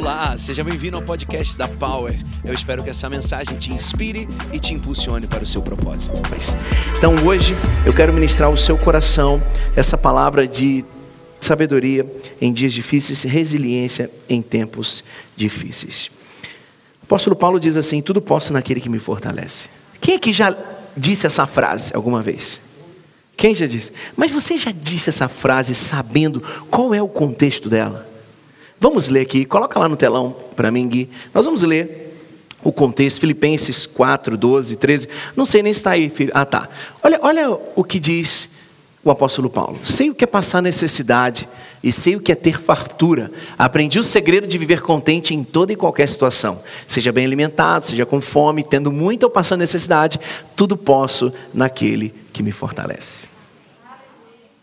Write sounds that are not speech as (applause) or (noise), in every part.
Olá, seja bem-vindo ao podcast da Power. Eu espero que essa mensagem te inspire e te impulsione para o seu propósito. Então, hoje eu quero ministrar ao seu coração essa palavra de sabedoria em dias difíceis, resiliência em tempos difíceis. O apóstolo Paulo diz assim: Tudo posso naquele que me fortalece. Quem aqui já disse essa frase alguma vez? Quem já disse? Mas você já disse essa frase sabendo qual é o contexto dela? Vamos ler aqui, coloca lá no telão para mim, Gui. Nós vamos ler o contexto, Filipenses 4, 12, 13. Não sei nem se está aí, filho. Ah, tá. Olha, olha o que diz o apóstolo Paulo. Sei o que é passar necessidade e sei o que é ter fartura. Aprendi o segredo de viver contente em toda e qualquer situação. Seja bem alimentado, seja com fome, tendo muito ou passando necessidade, tudo posso naquele que me fortalece.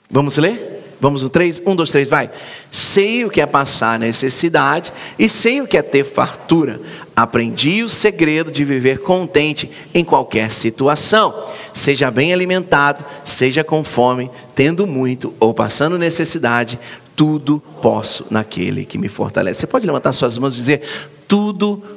Vamos ler? Vamos no 3? 1, 2, 3, vai. Sei o que é passar necessidade e sei o que é ter fartura. Aprendi o segredo de viver contente em qualquer situação. Seja bem alimentado, seja com fome, tendo muito ou passando necessidade, tudo posso naquele que me fortalece. Você pode levantar suas mãos e dizer: Tudo posso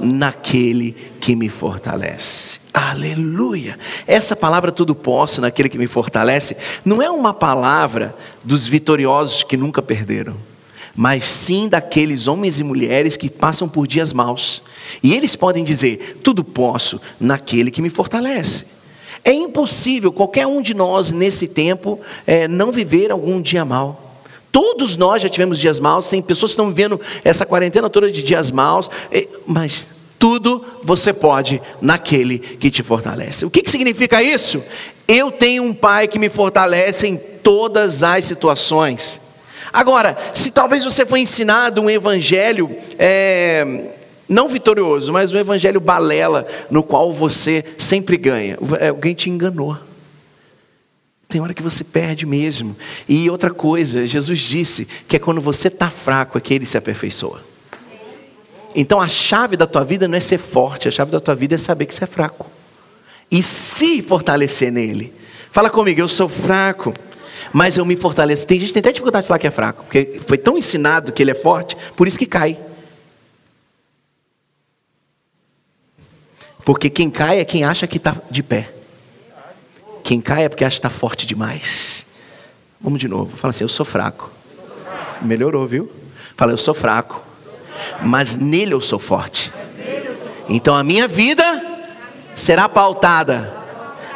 naquele que me fortalece. Aleluia! Essa palavra tudo posso naquele que me fortalece não é uma palavra dos vitoriosos que nunca perderam, mas sim daqueles homens e mulheres que passam por dias maus. E eles podem dizer: tudo posso naquele que me fortalece. É impossível qualquer um de nós nesse tempo é, não viver algum dia mal. Todos nós já tivemos dias maus, tem pessoas que estão vivendo essa quarentena toda de dias maus, mas tudo você pode naquele que te fortalece. O que, que significa isso? Eu tenho um pai que me fortalece em todas as situações. Agora, se talvez você foi ensinado um evangelho é, não vitorioso, mas um evangelho balela, no qual você sempre ganha, alguém te enganou. Tem hora que você perde mesmo. E outra coisa, Jesus disse que é quando você está fraco é que ele se aperfeiçoa. Então a chave da tua vida não é ser forte, a chave da tua vida é saber que você é fraco. E se fortalecer nele. Fala comigo, eu sou fraco, mas eu me fortaleço. Tem gente que tem até dificuldade de falar que é fraco, porque foi tão ensinado que ele é forte, por isso que cai. Porque quem cai é quem acha que está de pé. Quem cai é porque acha que está forte demais. Vamos de novo. Fala assim: eu sou fraco. Melhorou, viu? Fala, eu sou fraco. Mas nele eu sou forte. Então a minha vida será pautada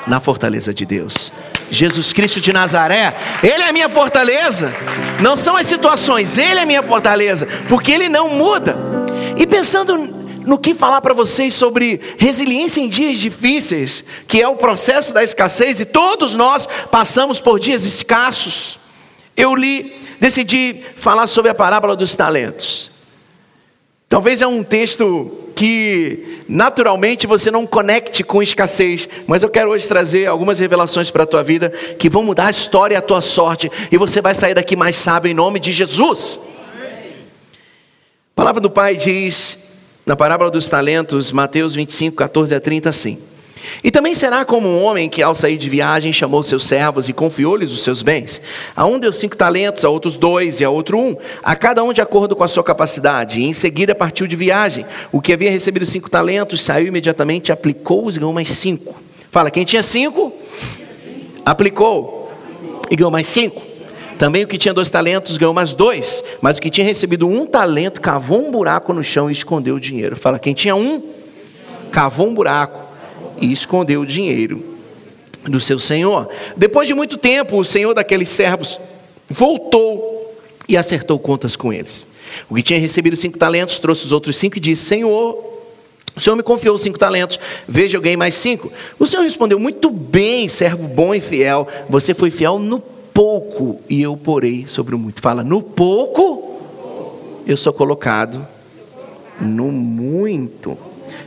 na fortaleza de Deus. Jesus Cristo de Nazaré, Ele é a minha fortaleza. Não são as situações, Ele é a minha fortaleza, porque Ele não muda. E pensando no que falar para vocês sobre resiliência em dias difíceis, que é o processo da escassez, e todos nós passamos por dias escassos. Eu li, decidi falar sobre a parábola dos talentos. Talvez é um texto que naturalmente você não conecte com escassez, mas eu quero hoje trazer algumas revelações para a tua vida que vão mudar a história e a tua sorte, e você vai sair daqui mais sábio em nome de Jesus. A palavra do Pai diz na parábola dos talentos, Mateus 25, 14 a 30, assim. E também será como um homem que, ao sair de viagem, chamou seus servos e confiou-lhes os seus bens. A um deu cinco talentos, a outros dois e a outro um, a cada um de acordo com a sua capacidade. E em seguida partiu de viagem. O que havia recebido cinco talentos saiu imediatamente, aplicou-os e ganhou mais cinco. Fala, quem tinha cinco? Aplicou e ganhou mais cinco. Também o que tinha dois talentos ganhou mais dois, mas o que tinha recebido um talento cavou um buraco no chão e escondeu o dinheiro. Fala, quem tinha um, cavou um buraco e escondeu o dinheiro do seu senhor. Depois de muito tempo, o senhor daqueles servos voltou e acertou contas com eles. O que tinha recebido cinco talentos trouxe os outros cinco e disse: Senhor, o Senhor me confiou cinco talentos, veja, eu ganhei mais cinco. O Senhor respondeu: Muito bem, servo bom e fiel, você foi fiel no pouco e eu porei sobre o muito. Fala, no pouco eu sou colocado no muito.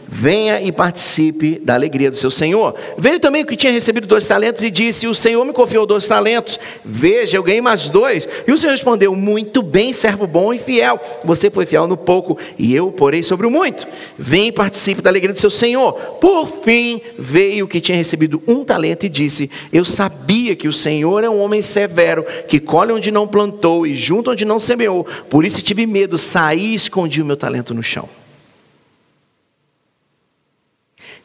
Venha e participe da alegria do seu Senhor. Veio também o que tinha recebido dois talentos e disse: O Senhor me confiou dois talentos, veja, eu ganhei mais dois. E o Senhor respondeu: Muito bem, servo bom e fiel. Você foi fiel no pouco, e eu porei sobre o muito. Venha e participe da alegria do seu Senhor. Por fim, veio o que tinha recebido um talento e disse: Eu sabia que o Senhor é um homem severo, que colhe onde não plantou e junta onde não semeou. Por isso tive medo, saí e escondi o meu talento no chão.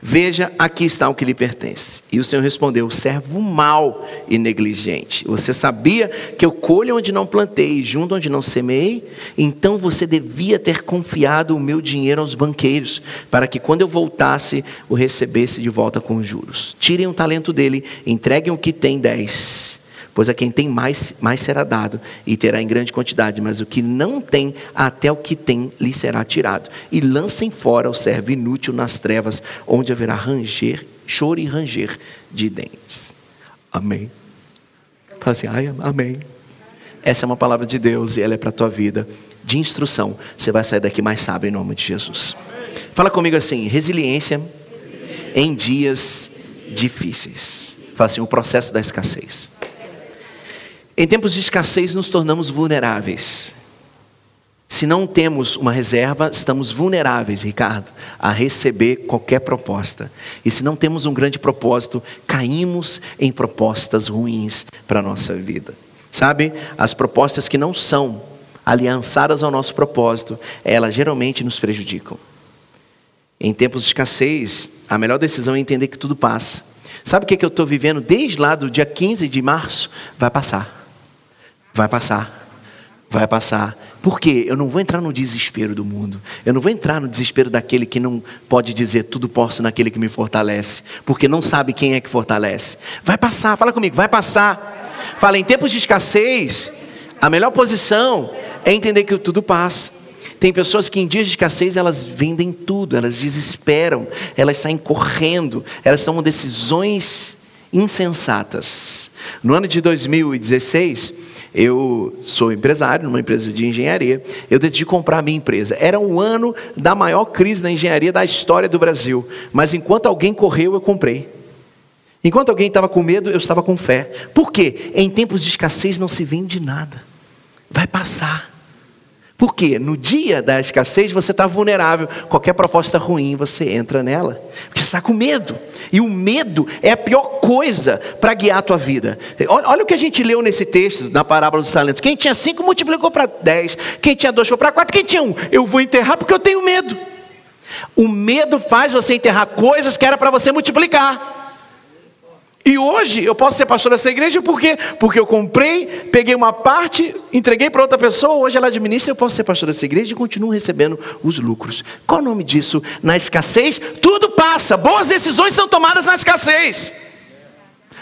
Veja, aqui está o que lhe pertence. E o Senhor respondeu: servo mau e negligente. Você sabia que eu colho onde não plantei, junto onde não semeei? Então você devia ter confiado o meu dinheiro aos banqueiros, para que quando eu voltasse, o recebesse de volta com juros. Tirem um talento dele, entreguem o que tem dez Pois a quem tem mais, mais será dado, e terá em grande quantidade, mas o que não tem, até o que tem lhe será tirado. E lancem fora o servo inútil nas trevas, onde haverá ranger, choro e ranger de dentes. Amém. Fala assim, ai, amém. Essa é uma palavra de Deus e ela é para a tua vida, de instrução. Você vai sair daqui mais sábio em nome de Jesus. Fala comigo assim: resiliência em dias difíceis. Fala assim: o processo da escassez. Em tempos de escassez, nos tornamos vulneráveis. Se não temos uma reserva, estamos vulneráveis, Ricardo, a receber qualquer proposta. E se não temos um grande propósito, caímos em propostas ruins para a nossa vida. Sabe, as propostas que não são aliançadas ao nosso propósito, elas geralmente nos prejudicam. Em tempos de escassez, a melhor decisão é entender que tudo passa. Sabe o que, é que eu estou vivendo desde lá do dia 15 de março? Vai passar. Vai passar. Vai passar. Por quê? Eu não vou entrar no desespero do mundo. Eu não vou entrar no desespero daquele que não pode dizer tudo posso naquele que me fortalece. Porque não sabe quem é que fortalece. Vai passar, fala comigo, vai passar. Fala, em tempos de escassez, a melhor posição é entender que tudo passa. Tem pessoas que em dias de escassez elas vendem tudo, elas desesperam, elas saem correndo, elas tomam decisões insensatas. No ano de 2016, eu sou empresário numa empresa de engenharia. Eu decidi comprar a minha empresa. Era um ano da maior crise da engenharia da história do Brasil. Mas enquanto alguém correu, eu comprei. Enquanto alguém estava com medo, eu estava com fé. Por quê? Em tempos de escassez não se vende nada. Vai passar. Porque no dia da escassez você está vulnerável. Qualquer proposta ruim você entra nela. Porque você está com medo. E o medo é a pior coisa para guiar a tua vida. Olha, olha, o que a gente leu nesse texto, na parábola dos talentos. Quem tinha cinco multiplicou para dez. Quem tinha dois foi para quatro. Quem tinha um? Eu vou enterrar porque eu tenho medo. O medo faz você enterrar coisas que era para você multiplicar. E hoje eu posso ser pastor dessa igreja por quê? Porque eu comprei, peguei uma parte, entreguei para outra pessoa, hoje ela administra, eu posso ser pastor dessa igreja e continuo recebendo os lucros. Qual o nome disso? Na escassez, tudo passa. Boas decisões são tomadas na escassez.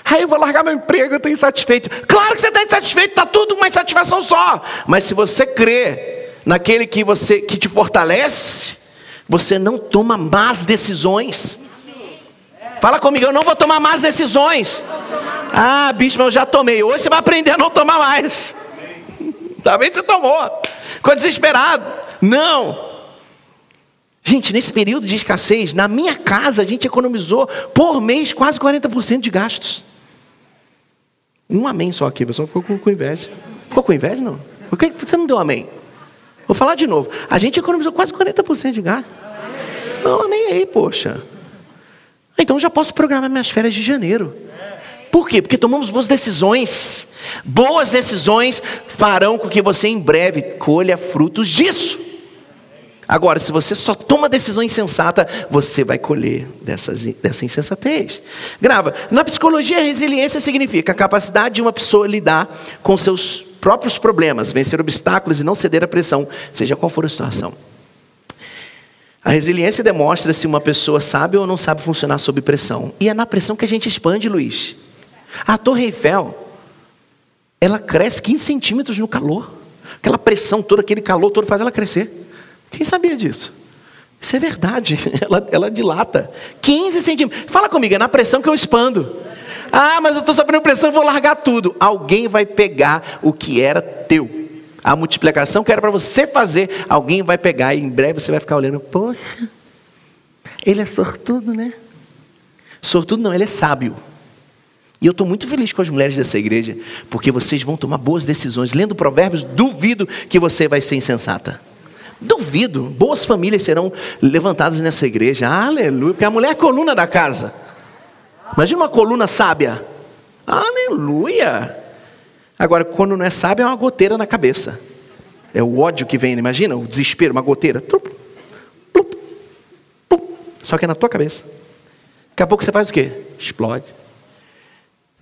Aí eu vou largar meu emprego, eu estou insatisfeito. Claro que você está insatisfeito, está tudo uma insatisfação só. Mas se você crê naquele que você que te fortalece, você não toma más decisões. Fala comigo, eu não vou tomar mais decisões. Ah, bicho, eu já tomei. Hoje você vai aprender a não tomar mais. (laughs) Talvez você tomou. Ficou desesperado. Não. Gente, nesse período de escassez, na minha casa a gente economizou por mês quase 40% de gastos. Um amém só aqui, pessoal ficou com, inveja. Ficou com inveja, não? Por que você não deu amém? Vou falar de novo. A gente economizou quase 40% de gasto. Não, amém aí, poxa. Então já posso programar minhas férias de janeiro. Por quê? Porque tomamos boas decisões. Boas decisões farão com que você em breve colha frutos disso. Agora, se você só toma decisão insensata, você vai colher dessas, dessa insensatez. Grava. Na psicologia, resiliência significa a capacidade de uma pessoa lidar com seus próprios problemas, vencer obstáculos e não ceder à pressão, seja qual for a situação. A resiliência demonstra se uma pessoa sabe ou não sabe funcionar sob pressão. E é na pressão que a gente expande, Luiz. A Torre Eiffel, ela cresce 15 centímetros no calor. Aquela pressão toda, aquele calor todo faz ela crescer. Quem sabia disso? Isso é verdade. (laughs) Ela, ela dilata. 15 centímetros. Fala comigo, é na pressão que eu expando. Ah, mas eu estou sabendo pressão, vou largar tudo. Alguém vai pegar o que era teu a multiplicação que era para você fazer, alguém vai pegar e em breve você vai ficar olhando, poxa, ele é sortudo, né? Sortudo não, ele é sábio. E eu estou muito feliz com as mulheres dessa igreja, porque vocês vão tomar boas decisões. Lendo Provérbios, duvido que você vai ser insensata. Duvido. Boas famílias serão levantadas nessa igreja. Aleluia. Porque a mulher é a coluna da casa. Imagina uma coluna sábia. Aleluia. Agora, quando não é sábia, é uma goteira na cabeça. É o ódio que vem, imagina? O desespero, uma goteira. Trup, plup, plup. Só que é na tua cabeça. Daqui a pouco você faz o quê? Explode.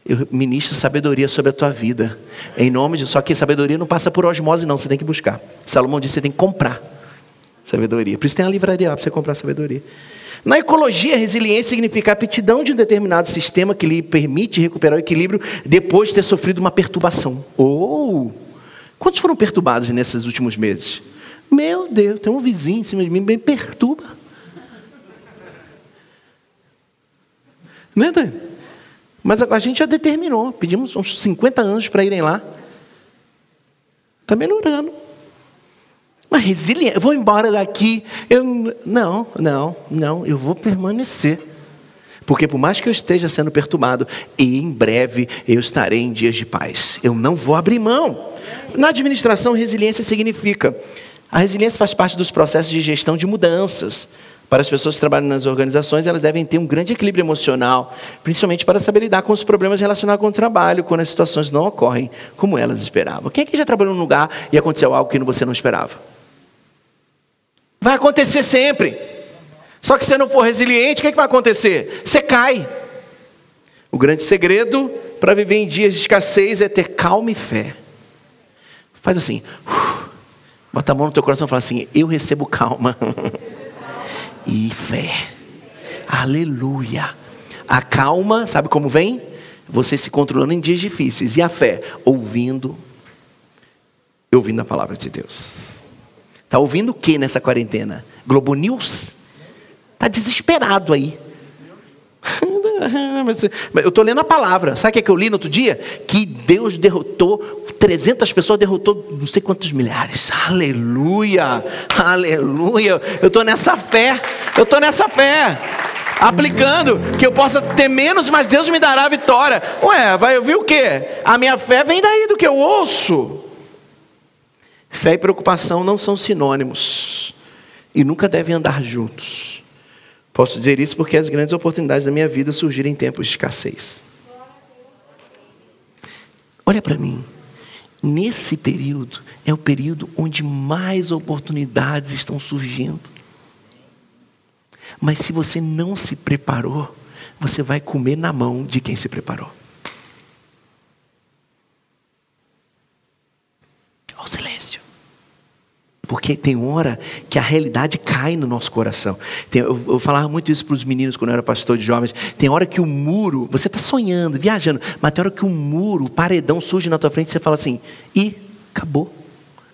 Eu ministro sabedoria sobre a tua vida. Em nome de. Só que sabedoria não passa por osmose, não. Você tem que buscar. Salomão disse: você tem que comprar sabedoria. Por isso tem a livraria para você comprar sabedoria. Na ecologia, resiliência significa aptidão de um determinado sistema que lhe permite recuperar o equilíbrio depois de ter sofrido uma perturbação. Ou, oh, quantos foram perturbados nesses últimos meses? Meu Deus, tem um vizinho em cima de mim, bem perturba. Né? Mas a gente já determinou, pedimos uns 50 anos para irem lá. Está melhorando. Mas resiliência, vou embora daqui. Eu, não, não, não, eu vou permanecer. Porque por mais que eu esteja sendo perturbado, e em breve eu estarei em dias de paz. Eu não vou abrir mão. Na administração, resiliência significa. A resiliência faz parte dos processos de gestão de mudanças. Para as pessoas que trabalham nas organizações, elas devem ter um grande equilíbrio emocional, principalmente para saber lidar com os problemas relacionados com o trabalho, quando as situações não ocorrem como elas esperavam. Quem aqui já trabalhou num lugar e aconteceu algo que você não esperava? Vai acontecer sempre. Só que se você não for resiliente, o que, é que vai acontecer? Você cai. O grande segredo para viver em dias de escassez é ter calma e fé. Faz assim, (sighs) bota a mão no teu coração e fala assim: Eu recebo calma. (laughs) e fé. Aleluia. A calma, sabe como vem? Você se controlando em dias difíceis. E a fé? Ouvindo, ouvindo a palavra de Deus. Está ouvindo o que nessa quarentena? Globo News? Está desesperado aí. (laughs) Eu estou lendo a palavra. Sabe o que, é que eu li no outro dia? Que Deus derrotou 300 pessoas, derrotou não sei quantos milhares. Aleluia! Aleluia! Eu estou nessa fé. Eu estou nessa fé. Aplicando, que eu possa ter menos, mas Deus me dará a vitória. Ué, vai ouvir o quê? A minha fé vem daí do que eu ouço. Fé e preocupação não são sinônimos e nunca devem andar juntos. Posso dizer isso porque as grandes oportunidades da minha vida surgiram em tempos de escassez. Olha para mim. Nesse período é o período onde mais oportunidades estão surgindo. Mas se você não se preparou, você vai comer na mão de quem se preparou. Silêncio. Porque tem hora que a realidade cai no nosso coração. Tem, eu, eu, falava muito isso para os meninos quando eu era pastor de jovens. Tem hora que o muro, você está sonhando, viajando, mas tem hora que o muro, o paredão surge na tua frente e você fala assim: e acabou,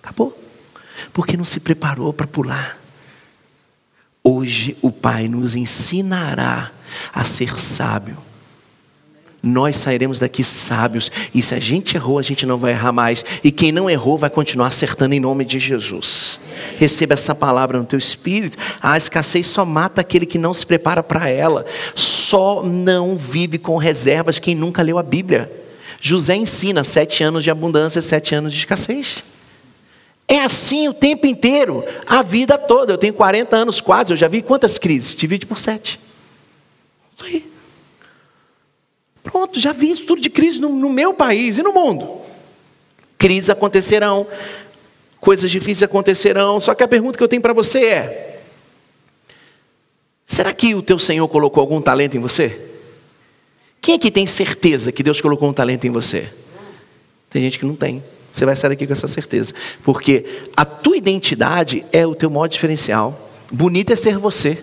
acabou. Porque não se preparou para pular. Hoje o Pai nos ensinará a ser sábio nós sairemos daqui sábios. E se a gente errou, a gente não vai errar mais. E quem não errou vai continuar acertando em nome de Jesus. Receba essa palavra no teu espírito. A escassez só mata aquele que não se prepara para ela. Só não vive com reservas quem nunca leu a Bíblia. José ensina sete anos de abundância, sete anos de escassez. É assim o tempo inteiro, a vida toda. Eu tenho 40 anos quase, eu já vi quantas crises? Divide por sete. Isso aí. Pronto, já vi isso tudo de crise no, no meu país e no mundo. Crises acontecerão, coisas difíceis acontecerão, só que a pergunta que eu tenho para você é: será que o teu Senhor colocou algum talento em você? Quem aqui tem certeza que Deus colocou um talento em você? Tem gente que não tem. Você vai sair daqui com essa certeza. Porque a tua identidade é o teu modo diferencial. Bonito é ser você.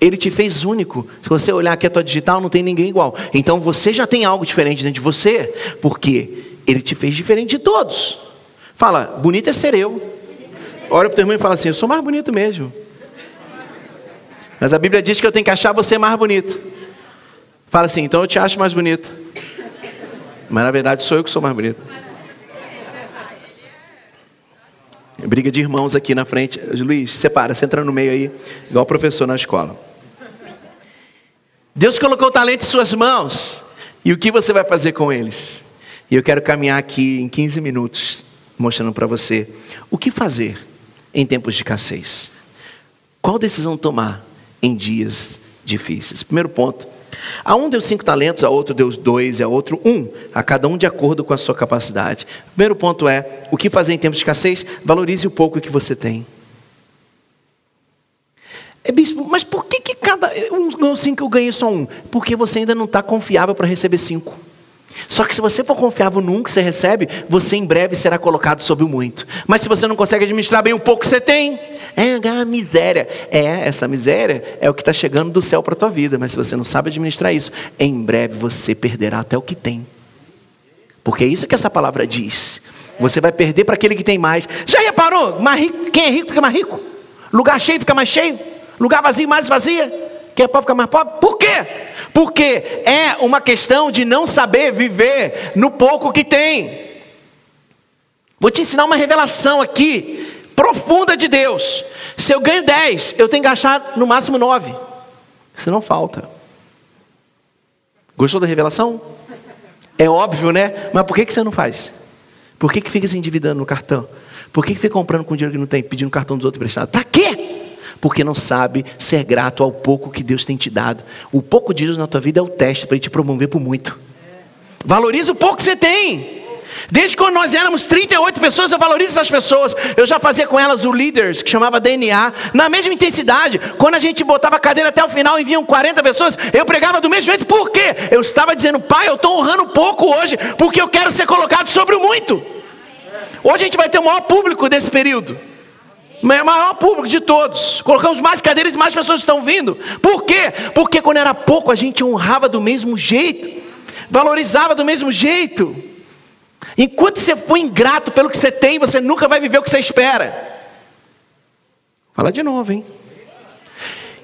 Ele te fez único. Se você olhar aqui a tua digital, não tem ninguém igual. Então você já tem algo diferente dentro de você, porque ele te fez diferente de todos. Fala, bonito é ser eu. Olha para o teu irmão e fala assim: Eu sou mais bonito mesmo. Mas a Bíblia diz que eu tenho que achar você mais bonito. Fala assim, então eu te acho mais bonito. Mas na verdade sou eu que sou mais bonito. Briga de irmãos aqui na frente. Luiz, separa, você entra no meio aí, igual professor na escola. Deus colocou o talento em suas mãos. E o que você vai fazer com eles? E eu quero caminhar aqui em 15 minutos, mostrando para você o que fazer em tempos de escassez. Qual decisão tomar em dias difíceis? Primeiro ponto. A um deu cinco talentos, a outro deu dois, a outro um, a cada um de acordo com a sua capacidade. Primeiro ponto é: o que fazer em tempos de escassez? Valorize o pouco que você tem. É, bispo, mas por que, que cada um ganhou cinco eu ganhei só um? Porque você ainda não está confiável para receber cinco. Só que se você for confiável num que você recebe, você em breve será colocado sobre o muito. Mas se você não consegue administrar bem o pouco que você tem, é a miséria. É, essa miséria é o que está chegando do céu para a tua vida. Mas se você não sabe administrar isso, em breve você perderá até o que tem. Porque é isso que essa palavra diz. Você vai perder para aquele que tem mais. Já reparou? Mais rico, quem é rico fica mais rico. Lugar cheio fica mais cheio. Lugar vazio mais vazia. Quem é pobre fica mais pobre. Por quê? Porque é uma questão de não saber viver no pouco que tem. Vou te ensinar uma revelação aqui, profunda de Deus. Se eu ganho 10, eu tenho que gastar no máximo 9. Isso não falta. Gostou da revelação? É óbvio, né? Mas por que, que você não faz? Por que, que fica se endividando no cartão? Por que, que fica comprando com dinheiro que não tem, pedindo cartão dos outros emprestado? Para quê? Porque não sabe ser grato ao pouco que Deus tem te dado. O pouco de Deus na tua vida é o teste para ele te promover por muito. Valoriza o pouco que você tem. Desde quando nós éramos 38 pessoas, eu valorizo essas pessoas. Eu já fazia com elas o Leaders, que chamava DNA, na mesma intensidade. Quando a gente botava a cadeira até o final e vinham 40 pessoas, eu pregava do mesmo jeito. Por quê? Eu estava dizendo, pai, eu estou honrando pouco hoje, porque eu quero ser colocado sobre o muito. Hoje a gente vai ter o maior público desse período maior público de todos. Colocamos mais cadeiras e mais pessoas estão vindo. Por quê? Porque quando era pouco a gente honrava do mesmo jeito, valorizava do mesmo jeito. Enquanto você for ingrato pelo que você tem, você nunca vai viver o que você espera. Fala de novo, hein?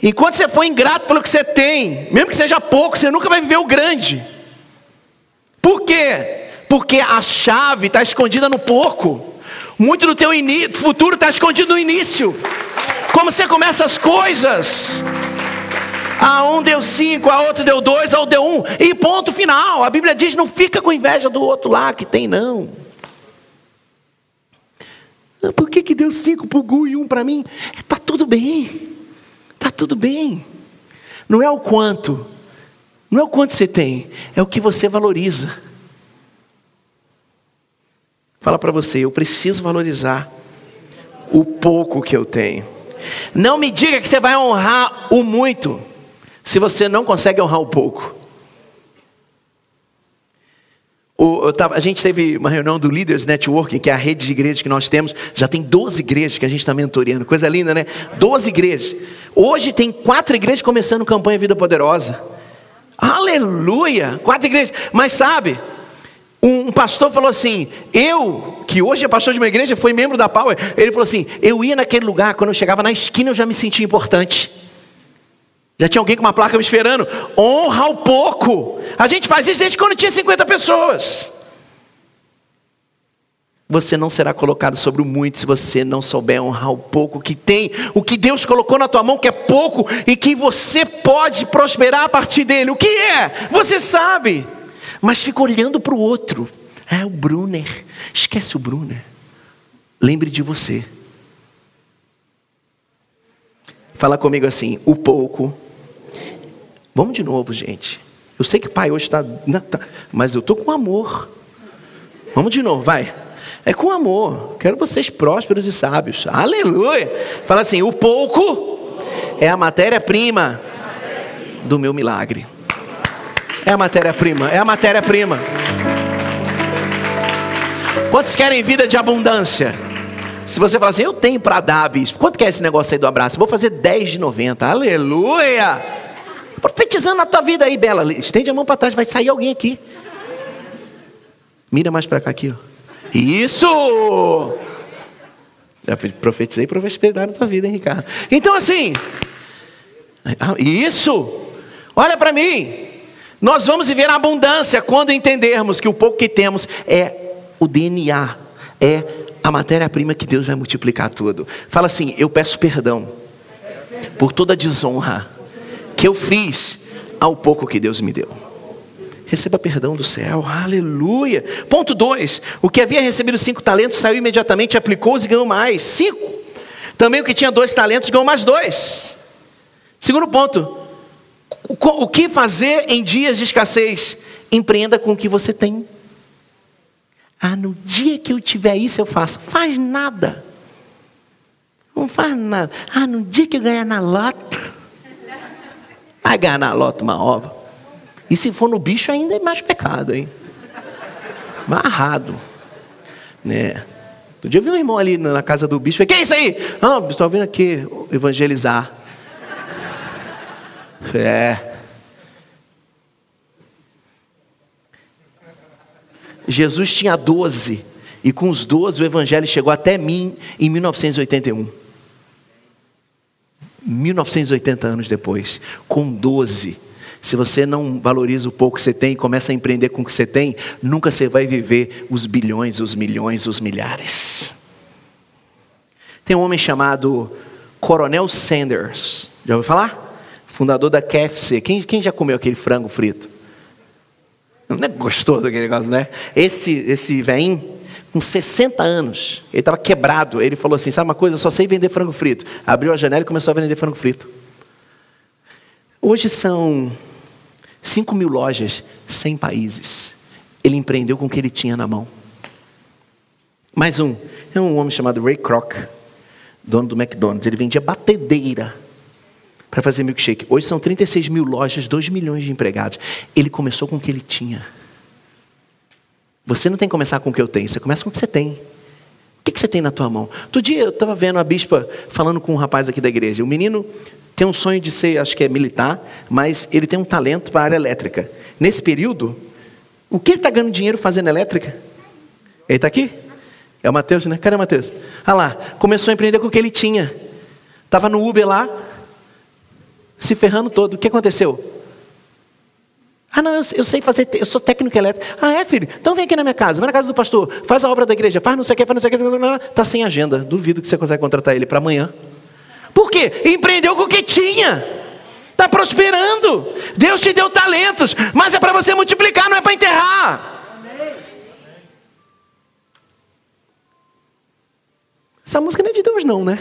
Enquanto você for ingrato pelo que você tem, mesmo que seja pouco, você nunca vai viver o grande. Por quê? Porque a chave está escondida no pouco. Muito do teu futuro está escondido no início. Como você começa as coisas. A um deu cinco, a outro deu dois, a outro deu um. E ponto final. A Bíblia diz: não fica com inveja do outro lá que tem, não. Ah, por que, que deu cinco para o Gu e um para mim? Está tudo bem. Está tudo bem. Não é o quanto. Não é o quanto você tem. É o que você valoriza. Fala para você, eu preciso valorizar o pouco que eu tenho. Não me diga que você vai honrar o muito, se você não consegue honrar o pouco. O, tava, a gente teve uma reunião do Leaders Networking, que é a rede de igrejas que nós temos. Já tem 12 igrejas que a gente está mentoreando. Coisa linda, né? 12 igrejas. Hoje tem quatro igrejas começando campanha Vida Poderosa. Aleluia! Quatro igrejas. Mas sabe, um pastor falou assim: eu, que hoje é pastor de uma igreja, foi membro da Power, ele falou assim: eu ia naquele lugar, quando eu chegava na esquina eu já me sentia importante. Já tinha alguém com uma placa me esperando. Honra o pouco. A gente faz isso desde quando tinha 50 pessoas. Você não será colocado sobre o muito se você não souber honrar o pouco que tem, o que Deus colocou na tua mão, que é pouco, e que você pode prosperar a partir dele. O que é? Você sabe mas fica olhando para o outro. É o Brunner. Esquece o Brunner. Lembre de você. Fala comigo assim: o pouco. Vamos de novo, gente. Eu sei que pai hoje está. Tá, mas eu estou com amor. Vamos de novo, vai. É com amor. Quero vocês prósperos e sábios. Aleluia. Fala assim: o pouco é a matéria-prima do meu milagre. É a matéria-prima, é a matéria-prima. Quantos querem vida de abundância? Se você falar assim, eu tenho para dar, bispo. Quanto que é esse negócio aí do abraço? Vou fazer 10 de 90. Aleluia! Profetizando na tua vida aí, Bela. Estende a mão para trás, vai sair alguém aqui. Mira mais para cá aqui, ó. Isso! Já profetizei prosperidade na tua vida, hein, Ricardo? Então assim, ah, isso! Olha para mim. Nós vamos viver a abundância quando entendermos que o pouco que temos é o DNA, é a matéria-prima que Deus vai multiplicar tudo. Fala assim: eu peço perdão por toda a desonra que eu fiz ao pouco que Deus me deu. Receba perdão do céu, aleluia. Ponto 2: o que havia recebido cinco talentos saiu imediatamente, aplicou-os e ganhou mais. Cinco. Também o que tinha dois talentos ganhou mais dois. Segundo ponto: o que fazer em dias de escassez? Empreenda com o que você tem. Ah, no dia que eu tiver isso eu faço. Faz nada. Não faz nada. Ah, no dia que eu ganhar na loto. Vai ganhar na loto uma ova. E se for no bicho ainda é mais pecado, hein? Marrado. Né? Um dia eu vi um irmão ali na casa do bicho. Falei, que é isso aí? Ah, estou vindo aqui evangelizar. É. Jesus tinha 12, e com os 12 o evangelho chegou até mim em 1981. 1980 anos depois, com 12. Se você não valoriza o pouco que você tem e começa a empreender com o que você tem, nunca você vai viver os bilhões, os milhões, os milhares. Tem um homem chamado Coronel Sanders. Já ouviu falar? Fundador da KFC. Quem, quem já comeu aquele frango frito? Não é gostoso aquele negócio, né? Esse, esse velhinho, com 60 anos, ele estava quebrado. Ele falou assim: sabe uma coisa? Eu só sei vender frango frito. Abriu a janela e começou a vender frango frito. Hoje são 5 mil lojas, 100 países. Ele empreendeu com o que ele tinha na mão. Mais um, é um homem chamado Ray Kroc, dono do McDonald's. Ele vendia batedeira para fazer milkshake. Hoje são 36 mil lojas, 2 milhões de empregados. Ele começou com o que ele tinha. Você não tem que começar com o que eu tenho, você começa com o que você tem. O que você tem na tua mão? Outro dia eu estava vendo a bispa falando com um rapaz aqui da igreja. O menino tem um sonho de ser, acho que é militar, mas ele tem um talento para a área elétrica. Nesse período, o que ele está ganhando dinheiro fazendo elétrica? Ele está aqui? É o Matheus, né? Cadê o Matheus? Ah lá, começou a empreender com o que ele tinha. Estava no Uber lá, se ferrando todo. O que aconteceu? Ah, não, eu, eu, sei fazer, eu sou técnico elétrico. Ah, é, filho? Então vem aqui na minha casa, vai na casa do pastor, faz a obra da igreja, faz não sei o que, faz não sei o que, está sem agenda. Duvido que você consegue contratar ele para amanhã. Por quê? Empreendeu com o que tinha. Está prosperando. Deus te deu talentos, mas é para você multiplicar, não é para enterrar. Essa música não é de Deus, não, né?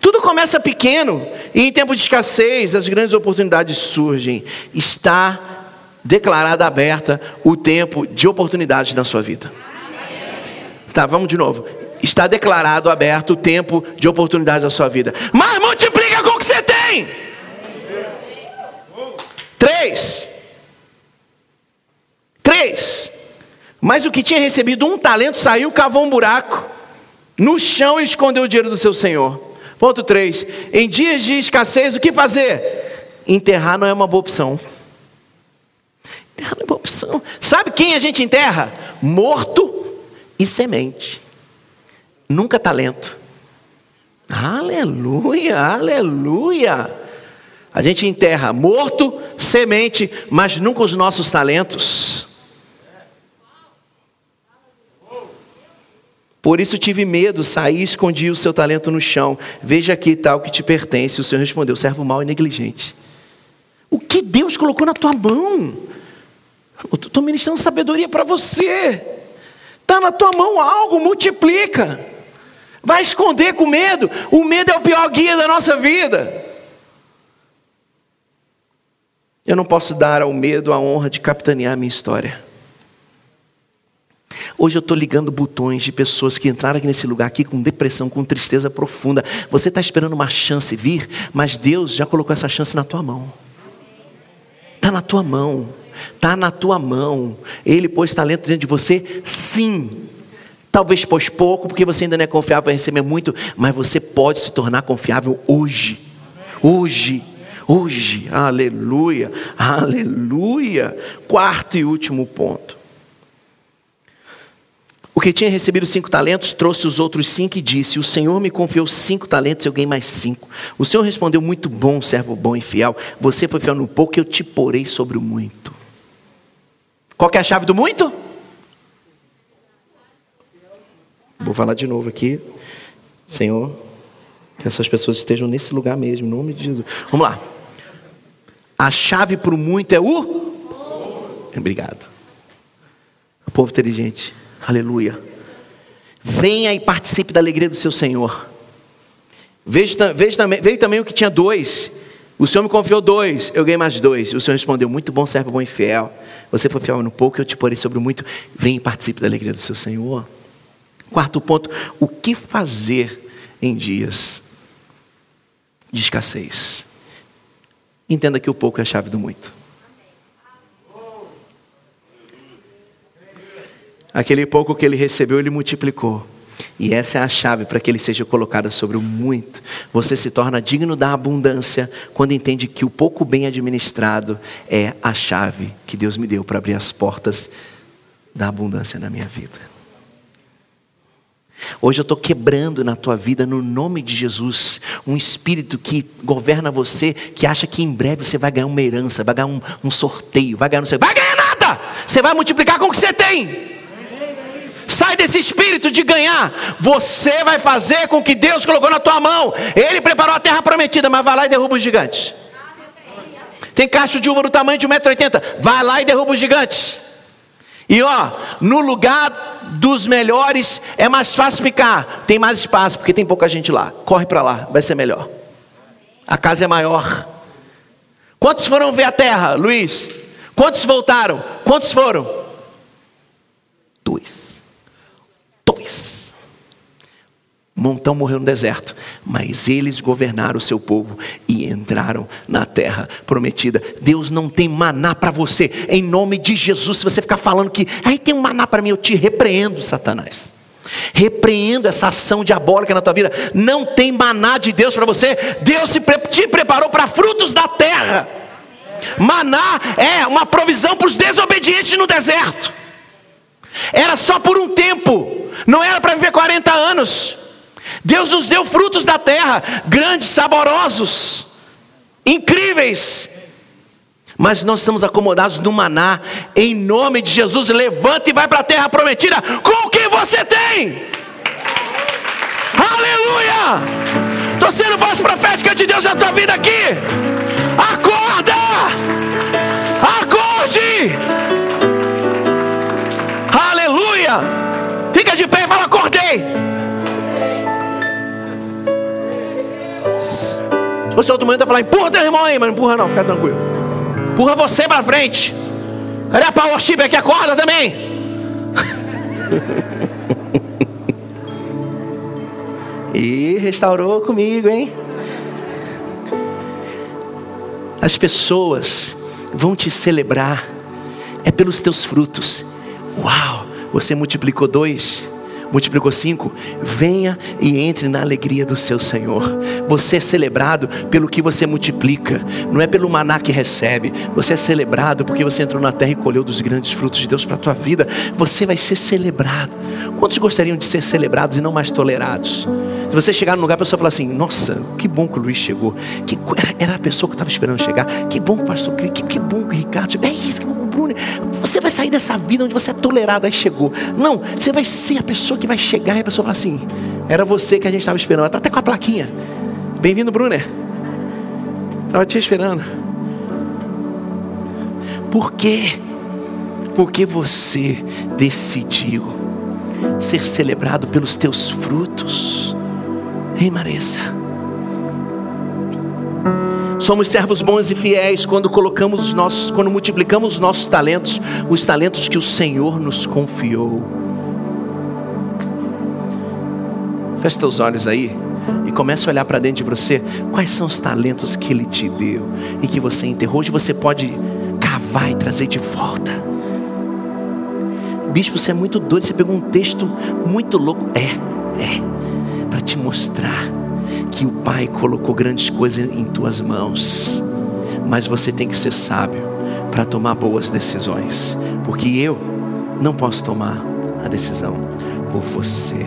Tudo começa pequeno e em tempo de escassez as grandes oportunidades surgem. Está declarada aberta o tempo de oportunidades na sua vida. Tá, vamos de novo. Está declarado aberto o tempo de oportunidades na sua vida. Mas multiplica com o que você tem. Três. Três. Mas o que tinha recebido um talento saiu, cavou um buraco no chão e escondeu o dinheiro do seu senhor. Ponto 3. Em dias de escassez, o que fazer? Enterrar não é uma boa opção. Enterrar não é uma boa opção. Sabe quem a gente enterra? Morto e semente. Nunca talento. Aleluia, aleluia. A gente enterra morto, semente, mas nunca os nossos talentos. Por isso tive medo, saí e escondi o seu talento no chão. Veja aqui tal que te pertence. O Senhor respondeu: servo mau e negligente. O que Deus colocou na tua mão? Estou ministrando sabedoria para você. Está na tua mão algo, multiplica. Vai esconder com medo. O medo é o pior guia da nossa vida. Eu não posso dar ao medo a honra de capitanear minha história. Hoje eu estou ligando botões de pessoas que entraram aqui nesse lugar aqui com depressão, com tristeza profunda. Você está esperando uma chance vir, mas Deus já colocou essa chance na tua mão. Está na tua mão. Está na tua mão. Ele pôs talento dentro de você? Sim. Talvez pôs pouco, porque você ainda não é confiável para receber muito, mas você pode se tornar confiável hoje. Hoje. Hoje. Aleluia. Aleluia. Quarto e último ponto. O que tinha recebido cinco talentos trouxe os outros cinco e disse: O Senhor me confiou cinco talentos, eu ganhei mais cinco. O Senhor respondeu: Muito bom, servo bom e fiel. Você foi fiel no pouco, eu te porei sobre o muito. Qual é a chave do muito? Vou falar de novo aqui. Senhor, que essas pessoas estejam nesse lugar mesmo, em nome de Jesus. Vamos lá. A chave para o muito é o. Obrigado. Povo inteligente. Aleluia. Venha e participe da alegria do seu Senhor. Veja, veja também, veio também o que tinha dois. O Senhor me confiou dois, eu ganhei mais dois. O Senhor respondeu: Muito bom, servo bom e fiel. Você foi fiel no pouco, eu te porei sobre muito. Venha e participe da alegria do seu Senhor. Quarto ponto: o que fazer em dias de escassez? Entenda que o pouco é a chave do muito. Aquele pouco que ele recebeu, ele multiplicou. E essa é a chave para que ele seja colocado sobre o muito. Você se torna digno da abundância quando entende que o pouco bem administrado é a chave que Deus me deu para abrir as portas da abundância na minha vida. Hoje eu estou quebrando na tua vida, no nome de Jesus, um espírito que governa você, que acha que em breve você vai ganhar uma herança, vai ganhar um, um sorteio, vai ganhar, não sei, vai ganhar nada! Você vai multiplicar com o que você tem. Sai desse espírito de ganhar. Você vai fazer com que Deus colocou na tua mão. Ele preparou a terra prometida, mas vai lá e derruba os gigantes. Tem cacho de uva do tamanho de 1,80m. Vai lá e derruba os gigantes. E ó, no lugar dos melhores é mais fácil ficar. Tem mais espaço, porque tem pouca gente lá. Corre para lá, vai ser melhor. A casa é maior. Quantos foram ver a terra, Luiz? Quantos voltaram? Quantos foram? Dois. Montão morreu no deserto, mas eles governaram o seu povo e entraram na terra prometida. Deus não tem maná para você, em nome de Jesus. Se você ficar falando que aí tem um maná para mim, eu te repreendo, Satanás. Repreendo essa ação diabólica na tua vida. Não tem maná de Deus para você. Deus te preparou para frutos da terra. Maná é uma provisão para os desobedientes no deserto. Era só por um tempo, não era para viver 40 anos. Deus nos deu frutos da terra, grandes, saborosos, incríveis. Mas nós estamos acomodados no maná, em nome de Jesus, levanta e vai para a terra prometida com o que você tem. Aleluia! Estou sendo voz profética de Deus na tua vida aqui. Acorda! Acorde! Aleluia! Fica de pé e fala: acordei. Você outro momento vai falar, empurra teu irmão aí, mas não empurra não, fica tranquilo. Empurra você para frente. Cadê a power chip aqui? Acorda também. (laughs) e restaurou comigo, hein? As pessoas vão te celebrar é pelos teus frutos. Uau, você multiplicou dois multiplicou cinco, venha e entre na alegria do seu Senhor. Você é celebrado pelo que você multiplica, não é pelo maná que recebe. Você é celebrado porque você entrou na terra e colheu dos grandes frutos de Deus para a tua vida. Você vai ser celebrado. Quantos gostariam de ser celebrados e não mais tolerados? Se você chegar num lugar, a pessoa falar assim: Nossa, que bom que o Luiz chegou. Que, era, era a pessoa que eu estava esperando chegar. Que bom, pastor. Que, que bom que o Ricardo chegou. É isso, que bom Bruno, você vai sair dessa vida onde você é tolerado, aí chegou. Não, você vai ser a pessoa que vai chegar e a pessoa vai assim: era você que a gente estava esperando. Está até com a plaquinha. Bem-vindo, Brunner. Estava te esperando. Por quê? Porque você decidiu ser celebrado pelos teus frutos. Ei, Marisa. Somos servos bons e fiéis quando colocamos os nossos, quando multiplicamos os nossos talentos, os talentos que o Senhor nos confiou. Feche teus olhos aí e comece a olhar para dentro de você. Quais são os talentos que Ele te deu e que você enterrou? Hoje você pode cavar e trazer de volta. Bispo, você é muito doido. Você pegou um texto muito louco. É, é, para te mostrar que o Pai colocou grandes coisas em tuas mãos, mas você tem que ser sábio para tomar boas decisões, porque eu não posso tomar a decisão por você.